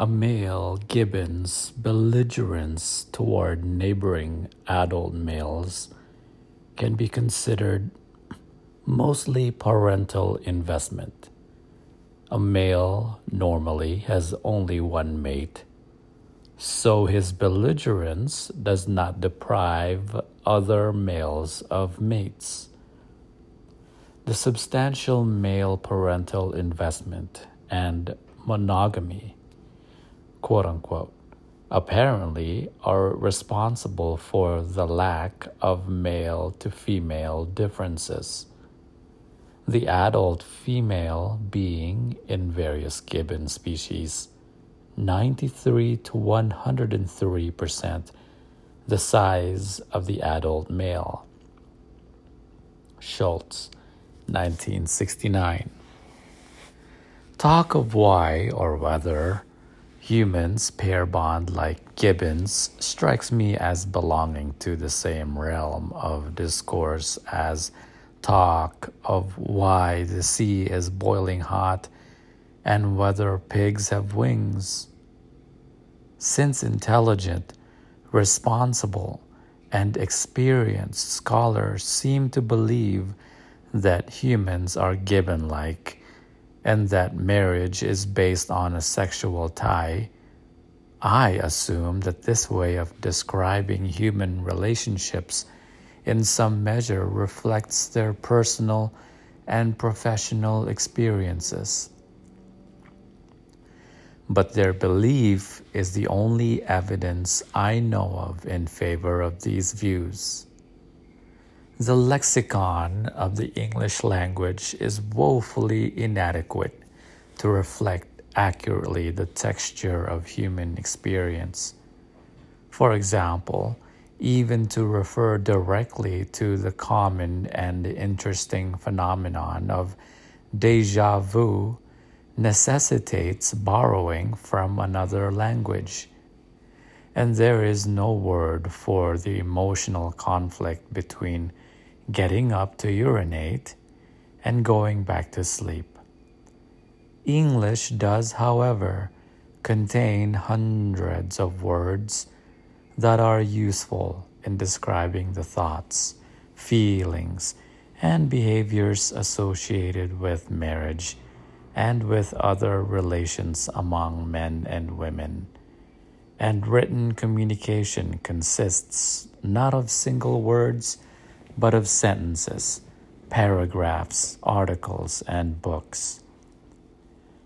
A male gibbon's belligerence toward neighboring adult males can be considered mostly parental investment. A male normally has only one mate, so his belligerence does not deprive other males of mates. The substantial male parental investment and monogamy quote unquote, apparently are responsible for the lack of male to female differences. The adult female being in various gibbon species 93 to 103 percent the size of the adult male. Schultz, 1969. Talk of why or whether humans pair bond like gibbons strikes me as belonging to the same realm of discourse as talk of why the sea is boiling hot and whether pigs have wings. Since intelligent, responsible, and experienced scholars seem to believe that humans are gibbon like and that marriage is based on a sexual tie, I assume that this way of describing human relationships in some measure reflects their personal and professional experiences. But their belief is the only evidence I know of in favor of these views. The lexicon of the English language is woefully inadequate to reflect accurately the texture of human experience. For example, even to refer directly to the common and interesting phenomenon of deja vu necessitates borrowing from another language. And there is no word for the emotional conflict between getting up to urinate, and going back to sleep. English does, however, contain hundreds of words that are useful in describing the thoughts, feelings, and behaviors associated with marriage and with other relations among men and women. And written communication consists not of single words but of sentences, paragraphs, articles, and books.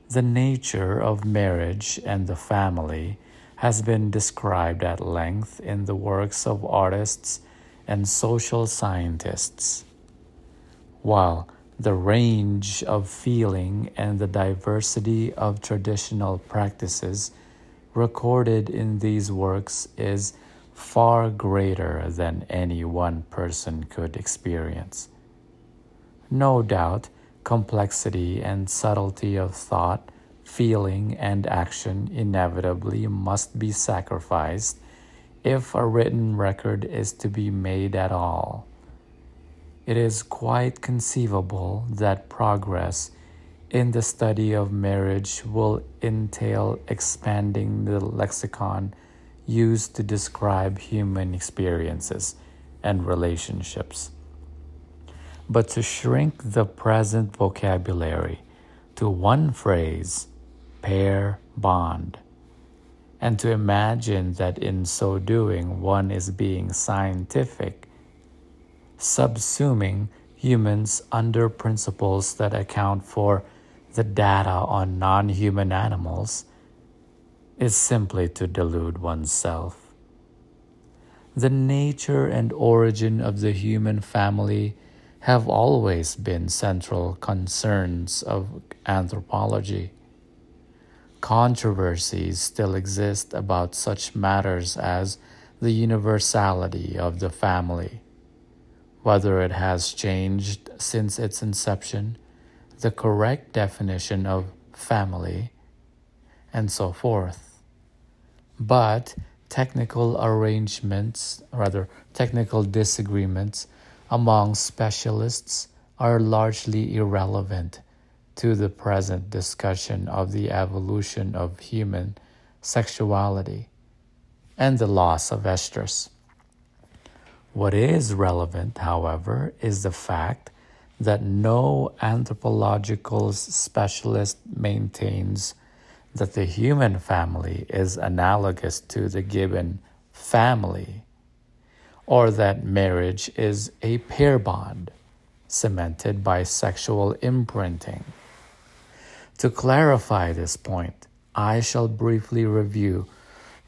The nature of marriage and the family has been described at length in the works of artists and social scientists. While the range of feeling and the diversity of traditional practices recorded in these works is far greater than any one person could experience. No doubt, complexity and subtlety of thought, feeling, and action inevitably must be sacrificed if a written record is to be made at all. It is quite conceivable that progress in the study of marriage will entail expanding the lexicon used to describe human experiences and relationships. But to shrink the present vocabulary to one phrase, pair bond, and to imagine that in so doing one is being scientific, subsuming humans under principles that account for the data on non human animals is simply to delude oneself. The nature and origin of the human family have always been central concerns of anthropology. Controversies still exist about such matters as the universality of the family, whether it has changed since its inception, the correct definition of family, and so forth. But technical arrangements, rather, technical disagreements among specialists are largely irrelevant to the present discussion of the evolution of human sexuality, and the loss of estrus. What is relevant, however, is the fact that no anthropological specialist maintains that the human family is analogous to the gibbon family, or that marriage is a pair bond cemented by sexual imprinting. To clarify this point, I shall briefly review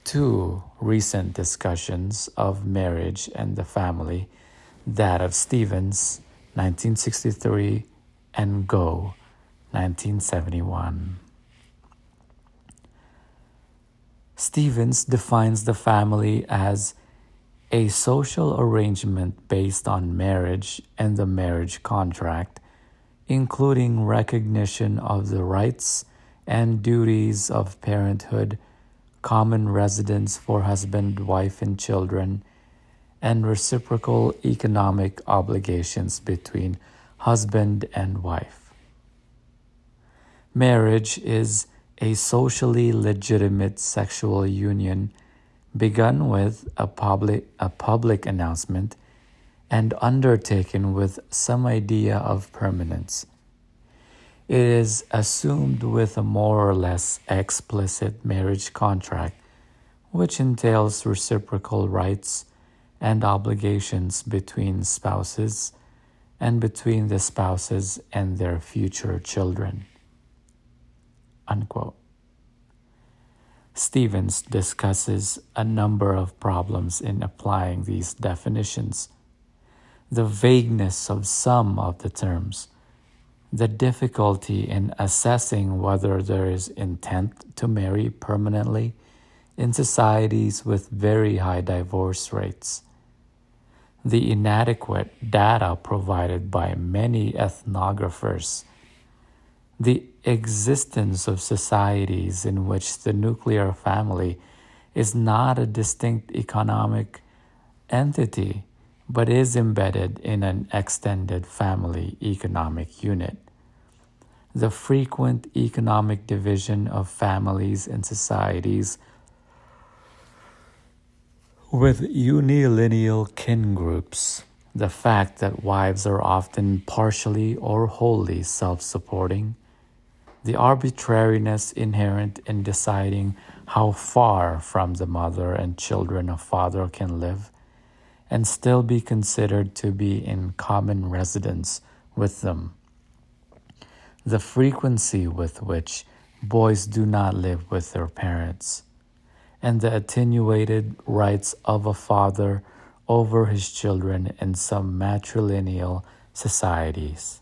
two recent discussions of marriage and the family that of Stephens 1963, and Go, 1971. Stephens defines the family as a social arrangement based on marriage and the marriage contract, including recognition of the rights and duties of parenthood, common residence for husband, wife, and children and reciprocal economic obligations between husband and wife. Marriage is a socially legitimate sexual union begun with a public, a public announcement and undertaken with some idea of permanence. It is assumed with a more or less explicit marriage contract, which entails reciprocal rights and obligations between spouses and between the spouses and their future children. Unquote. Stephens discusses a number of problems in applying these definitions. The vagueness of some of the terms, the difficulty in assessing whether there is intent to marry permanently in societies with very high divorce rates, the inadequate data provided by many ethnographers, the existence of societies in which the nuclear family is not a distinct economic entity but is embedded in an extended family economic unit. The frequent economic division of families and societies with unilineal kin groups, the fact that wives are often partially or wholly self supporting, the arbitrariness inherent in deciding how far from the mother and children a father can live and still be considered to be in common residence with them, the frequency with which boys do not live with their parents and the attenuated rights of a father over his children in some matrilineal societies.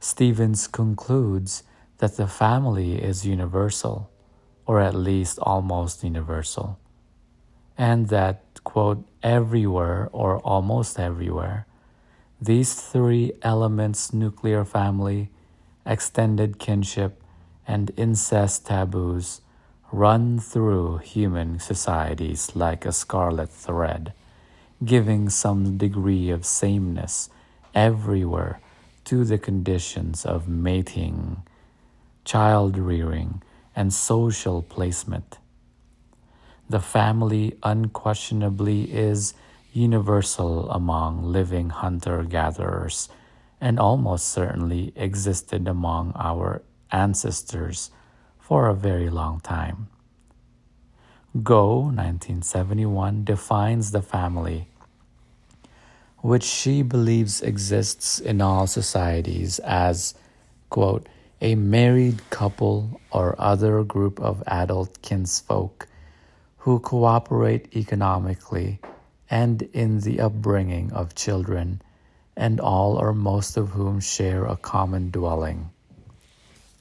Stephens concludes that the family is universal, or at least almost universal, and that, quote, everywhere or almost everywhere, these three elements nuclear family, extended kinship, and incest taboos run through human societies like a scarlet thread, giving some degree of sameness everywhere to the conditions of mating, child rearing, and social placement. The family unquestionably is universal among living hunter gatherers and almost certainly existed among our ancestors for a very long time. Go, 1971, defines the family, which she believes exists in all societies as, quote, a married couple or other group of adult kinsfolk who cooperate economically and in the upbringing of children, and all or most of whom share a common dwelling.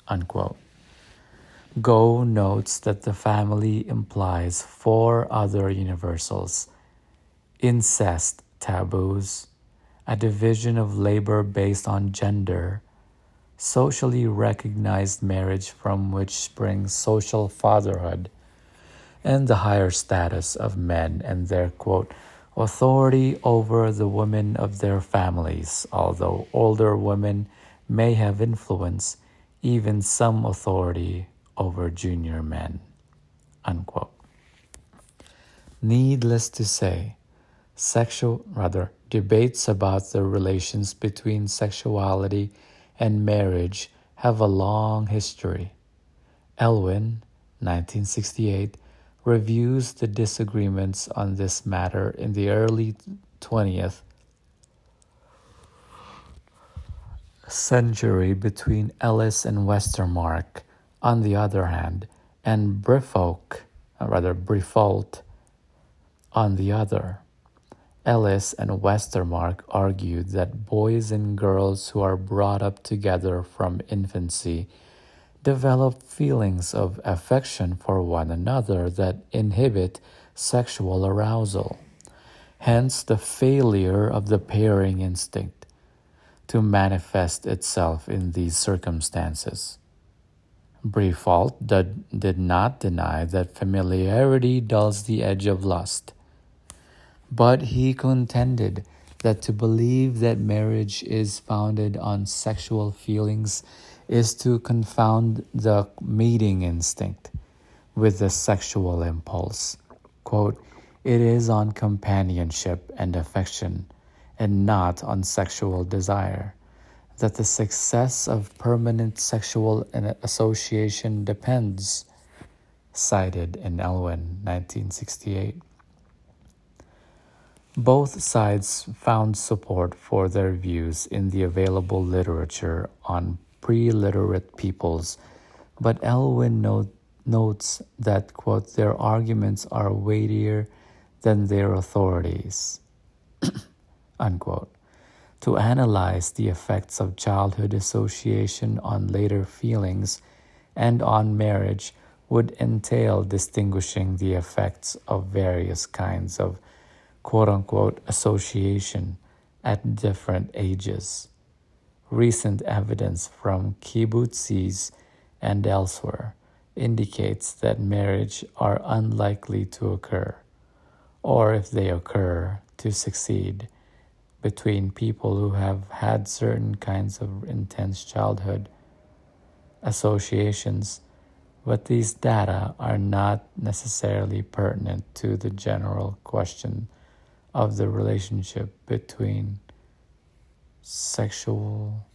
Unquote. Go notes that the family implies four other universals incest taboos, a division of labor based on gender, socially recognized marriage from which springs social fatherhood, and the higher status of men and their quote, authority over the women of their families, although older women may have influence, even some authority over junior men. Unquote. Needless to say, sexual, rather, debates about the relations between sexuality and marriage have a long history. Elwin, 1968, reviews the disagreements on this matter in the early 20th century between Ellis and Westermarck, on the other hand, and Briffault, uh, rather Briffault, on the other. Ellis and Westermarck argued that boys and girls who are brought up together from infancy develop feelings of affection for one another that inhibit sexual arousal. Hence, the failure of the pairing instinct to manifest itself in these circumstances. Briffault did, did not deny that familiarity dulls the edge of lust but he contended that to believe that marriage is founded on sexual feelings is to confound the mating instinct with the sexual impulse. Quote, it is on companionship and affection and not on sexual desire that the success of permanent sexual association depends, cited in Elwin, 1968. Both sides found support for their views in the available literature on pre literate peoples, but Elwin note, notes that, quote, their arguments are weightier than their authorities, unquote. To analyze the effects of childhood association on later feelings and on marriage would entail distinguishing the effects of various kinds of quote unquote association at different ages. Recent evidence from kibbutzes and elsewhere indicates that marriage are unlikely to occur, or if they occur, to succeed between people who have had certain kinds of intense childhood associations, but these data are not necessarily pertinent to the general question of the relationship between sexual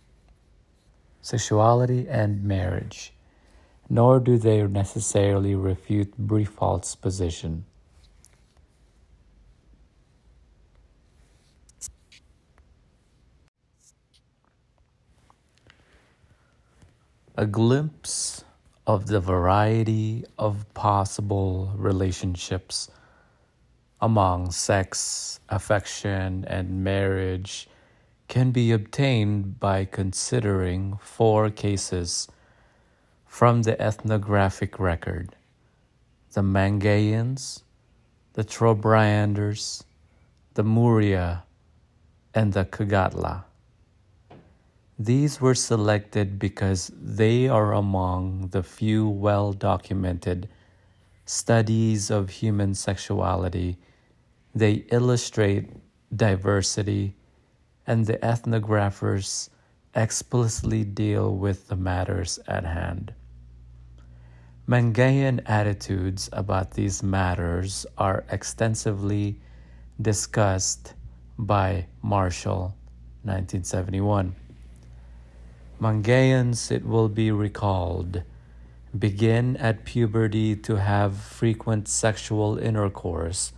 sexuality and marriage, nor do they necessarily refute Briffault's position. A glimpse of the variety of possible relationships among sex, affection, and marriage can be obtained by considering four cases from the ethnographic record the Mangaians, the Trobrianders, the Muria, and the Kagatla. These were selected because they are among the few well documented studies of human sexuality they illustrate diversity, and the ethnographers explicitly deal with the matters at hand. Mangaian attitudes about these matters are extensively discussed by Marshall, 1971. Mangaians, it will be recalled, begin at puberty to have frequent sexual intercourse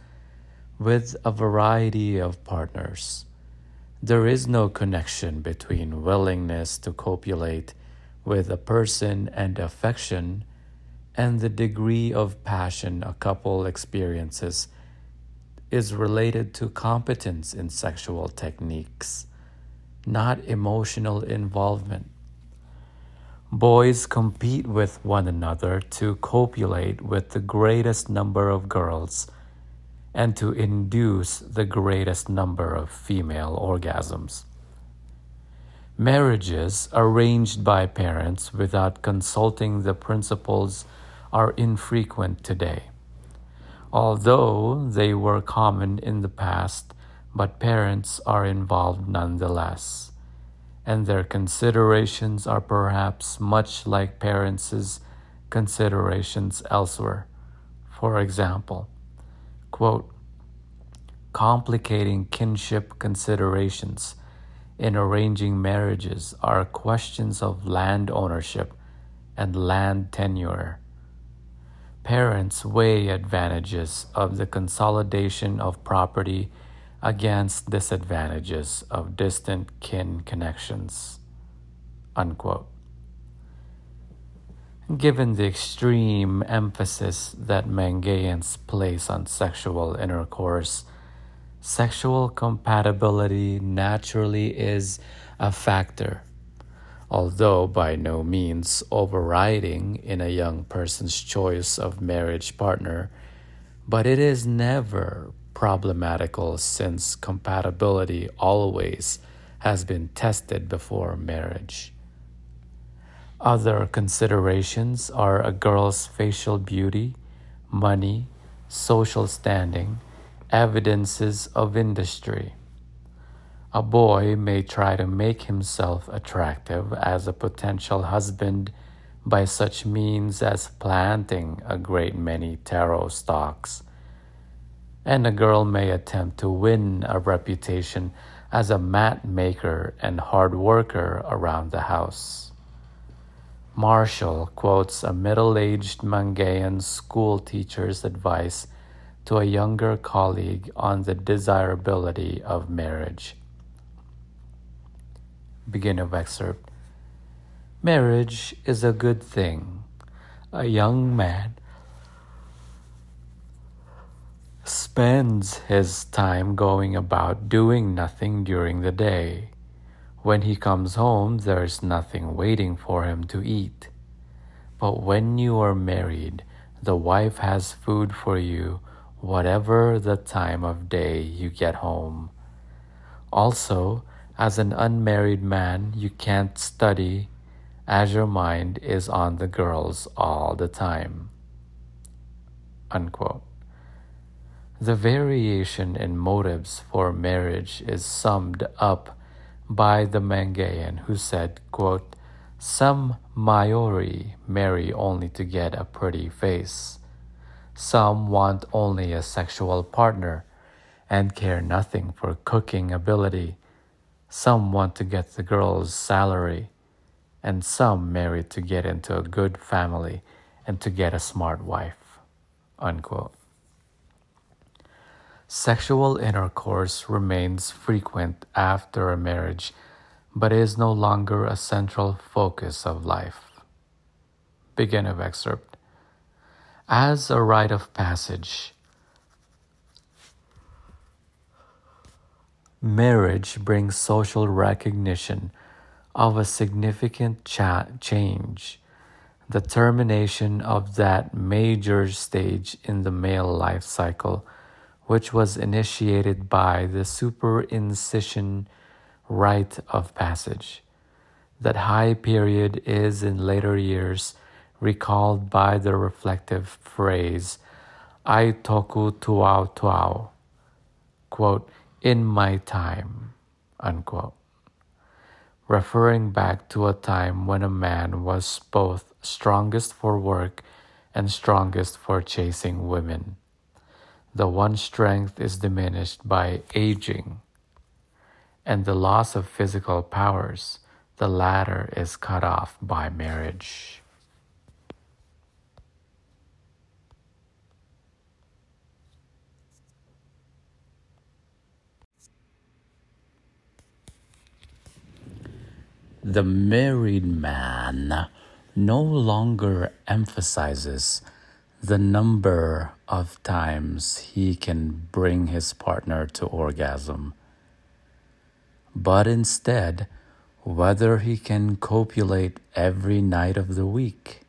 with a variety of partners. There is no connection between willingness to copulate with a person and affection and the degree of passion a couple experiences is related to competence in sexual techniques, not emotional involvement. Boys compete with one another to copulate with the greatest number of girls and to induce the greatest number of female orgasms. Marriages arranged by parents without consulting the principals are infrequent today. Although they were common in the past, but parents are involved nonetheless, and their considerations are perhaps much like parents' considerations elsewhere For example, quote, complicating kinship considerations in arranging marriages are questions of land ownership and land tenure. Parents weigh advantages of the consolidation of property against disadvantages of distant kin connections. Unquote. Given the extreme emphasis that Mangaians place on sexual intercourse, sexual compatibility naturally is a factor, although by no means overriding in a young person's choice of marriage partner, but it is never problematical since compatibility always has been tested before marriage. Other considerations are a girl's facial beauty, money, social standing, evidences of industry. A boy may try to make himself attractive as a potential husband by such means as planting a great many taro stocks and a girl may attempt to win a reputation as a mat maker and hard worker around the house. Marshall quotes a middle aged Mangaian school teacher's advice to a younger colleague on the desirability of marriage. Begin of excerpt. Marriage is a good thing. A young man spends his time going about doing nothing during the day. When he comes home, there's nothing waiting for him to eat. But when you are married, the wife has food for you, whatever the time of day you get home. Also, as an unmarried man, you can't study, as your mind is on the girls all the time. Unquote. The variation in motives for marriage is summed up by the Mangaian who said, quote, Some Maori marry only to get a pretty face. Some want only a sexual partner and care nothing for cooking ability. Some want to get the girl's salary. And some marry to get into a good family and to get a smart wife. Unquote. Sexual intercourse remains frequent after a marriage, but is no longer a central focus of life. Begin of excerpt. As a rite of passage, marriage brings social recognition of a significant cha- change, the termination of that major stage in the male life cycle which was initiated by the superincision rite of passage. That high period is in later years recalled by the reflective phrase, I toku tuau tuau, quote, in my time, unquote, referring back to a time when a man was both strongest for work and strongest for chasing women the one strength is diminished by aging and the loss of physical powers, the latter is cut off by marriage. The married man no longer emphasizes the number of times he can bring his partner to orgasm, but instead whether he can copulate every night of the week.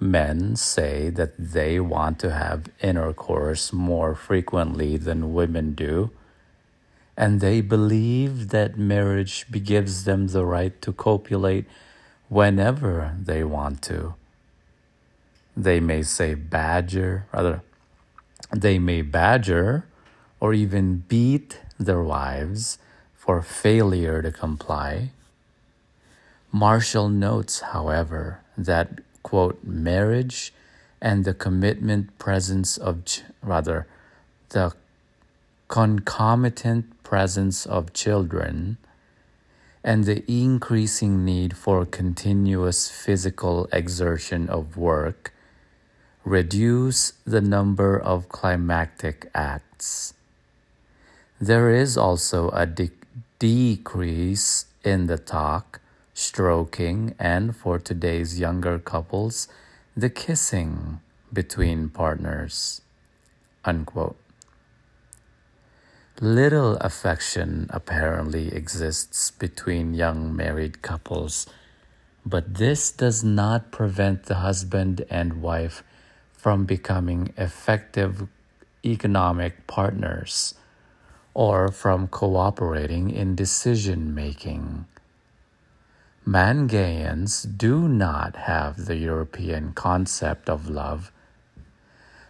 Men say that they want to have intercourse more frequently than women do, and they believe that marriage gives them the right to copulate whenever they want to. They may say badger, rather, they may badger or even beat their wives for failure to comply. Marshall notes, however, that, quote, marriage and the commitment presence of, ch- rather, the concomitant presence of children and the increasing need for continuous physical exertion of work reduce the number of climactic acts. There is also a de- decrease in the talk, stroking, and for today's younger couples, the kissing between partners. Unquote. Little affection apparently exists between young married couples, but this does not prevent the husband and wife from becoming effective economic partners or from cooperating in decision making. Mangaians do not have the European concept of love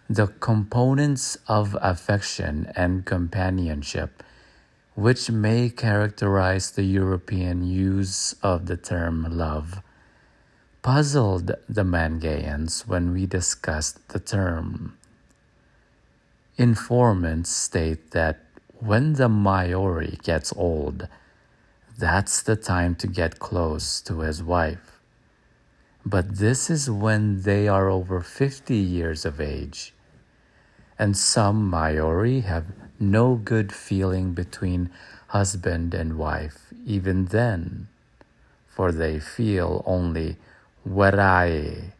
the components of affection and companionship, which may characterize the European use of the term love, puzzled the Mangaians when we discussed the term. Informants state that when the Maori gets old, that's the time to get close to his wife. But this is when they are over 50 years of age and some Maori have no good feeling between husband and wife even then, for they feel only warae,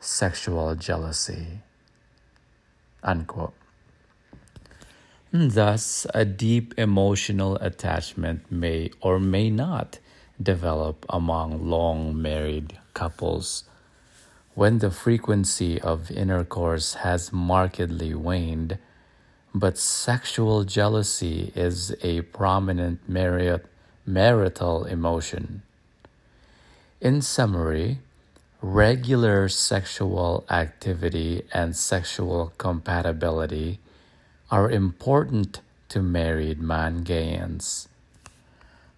sexual jealousy. Unquote. Thus, a deep emotional attachment may or may not develop among long married couples when the frequency of intercourse has markedly waned, but sexual jealousy is a prominent marital emotion. In summary, regular sexual activity and sexual compatibility are important to married Mangaians,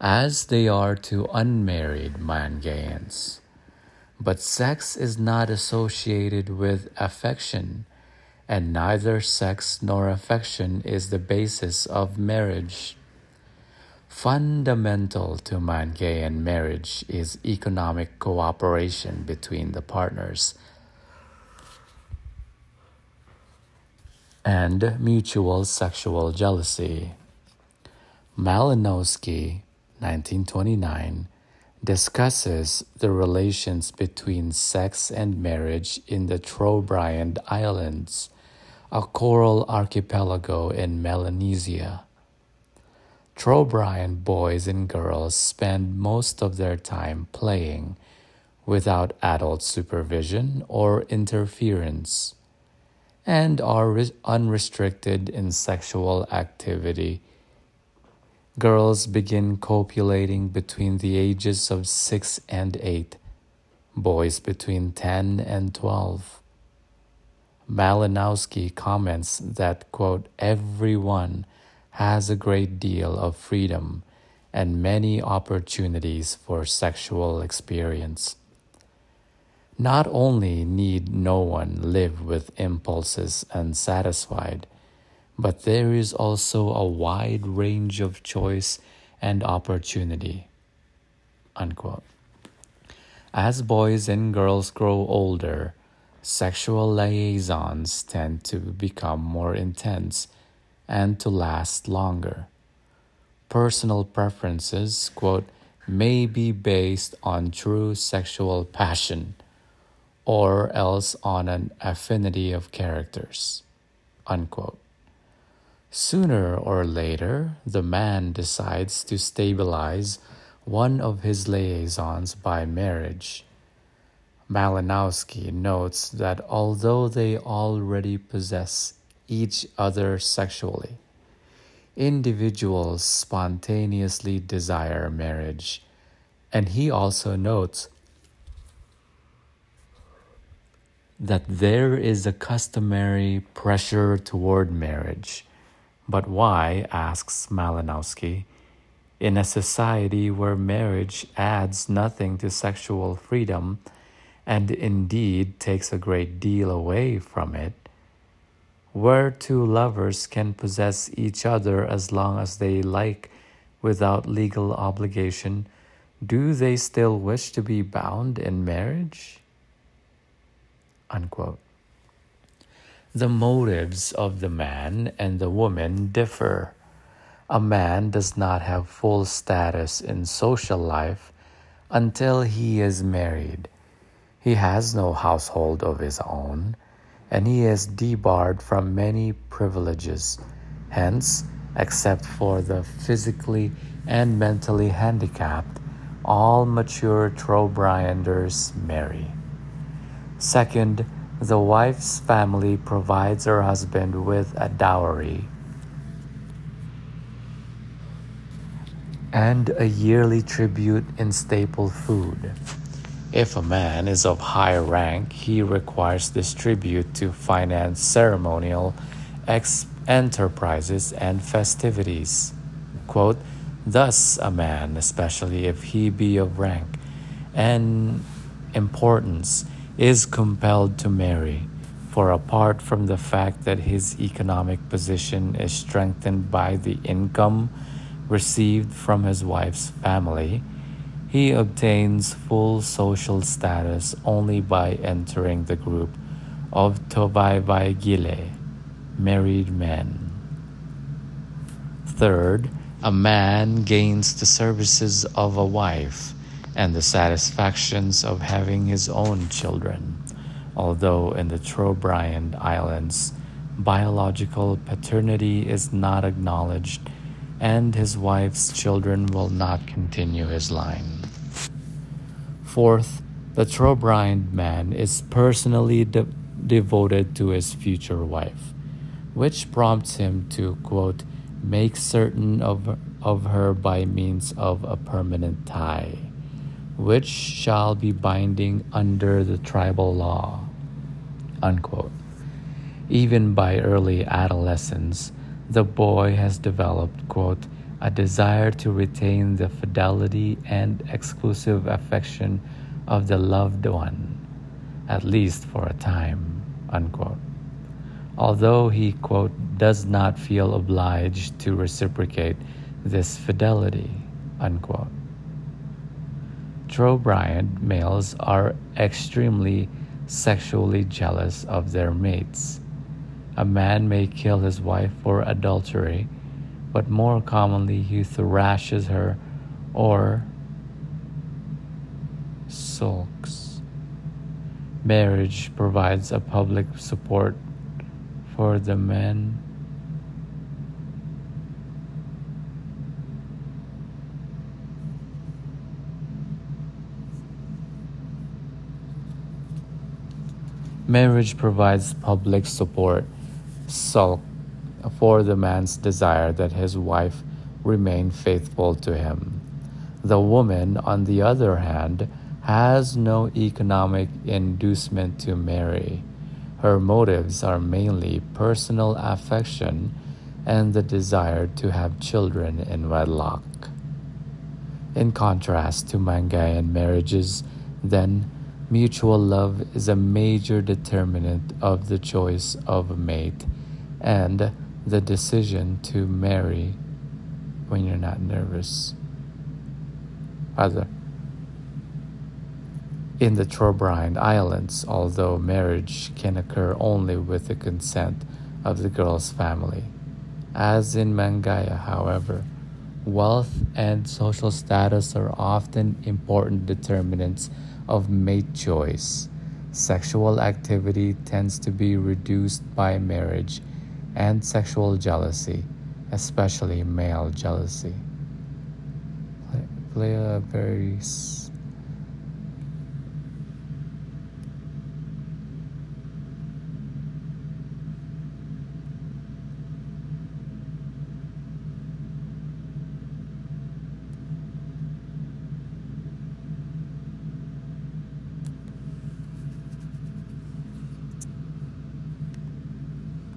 as they are to unmarried Mangaians. But sex is not associated with affection, and neither sex nor affection is the basis of marriage. Fundamental to Mangaian marriage is economic cooperation between the partners and mutual sexual jealousy. Malinowski, 1929, discusses the relations between sex and marriage in the Trobriand Islands, a coral archipelago in Melanesia. Trobriand boys and girls spend most of their time playing without adult supervision or interference and are unrestricted in sexual activity Girls begin copulating between the ages of 6 and 8, boys between 10 and 12. Malinowski comments that, quote, everyone has a great deal of freedom and many opportunities for sexual experience. Not only need no one live with impulses unsatisfied, but there is also a wide range of choice and opportunity. Unquote. As boys and girls grow older, sexual liaisons tend to become more intense and to last longer. Personal preferences, quote, may be based on true sexual passion or else on an affinity of characters, unquote. Sooner or later, the man decides to stabilize one of his liaisons by marriage. Malinowski notes that although they already possess each other sexually, individuals spontaneously desire marriage. And he also notes that there is a customary pressure toward marriage but why, asks Malinowski, in a society where marriage adds nothing to sexual freedom and indeed takes a great deal away from it, where two lovers can possess each other as long as they like without legal obligation, do they still wish to be bound in marriage? Unquote. The motives of the man and the woman differ. A man does not have full status in social life until he is married. He has no household of his own, and he is debarred from many privileges. Hence, except for the physically and mentally handicapped, all mature Trobrianders marry. Second, the wife's family provides her husband with a dowry and a yearly tribute in staple food. If a man is of high rank, he requires this tribute to finance ceremonial ex- enterprises and festivities. Quote, Thus, a man, especially if he be of rank and importance, is compelled to marry, for apart from the fact that his economic position is strengthened by the income received from his wife's family, he obtains full social status only by entering the group of Tovaivai married men. Third, a man gains the services of a wife and the satisfactions of having his own children, although in the Trobriand Islands, biological paternity is not acknowledged and his wife's children will not continue his line. Fourth, the Trobriand man is personally de- devoted to his future wife, which prompts him to, quote, make certain of, of her by means of a permanent tie, which shall be binding under the tribal law, unquote. Even by early adolescence, the boy has developed, quote, a desire to retain the fidelity and exclusive affection of the loved one, at least for a time, unquote. Although he, quote, does not feel obliged to reciprocate this fidelity, unquote. Trobriand males are extremely sexually jealous of their mates a man may kill his wife for adultery, but more commonly he thrashes her or sulks. Marriage provides a public support for the men. Marriage provides public support sulk for the man's desire that his wife remain faithful to him. The woman, on the other hand, has no economic inducement to marry. Her motives are mainly personal affection and the desire to have children in wedlock. In contrast to Mangaian marriages, then, mutual love is a major determinant of the choice of a mate and the decision to marry when you're not nervous. Rather, in the Trobriand Islands, although marriage can occur only with the consent of the girl's family. As in Mangaia, however, wealth and social status are often important determinants of mate choice. Sexual activity tends to be reduced by marriage and sexual jealousy, especially male jealousy, play, play a very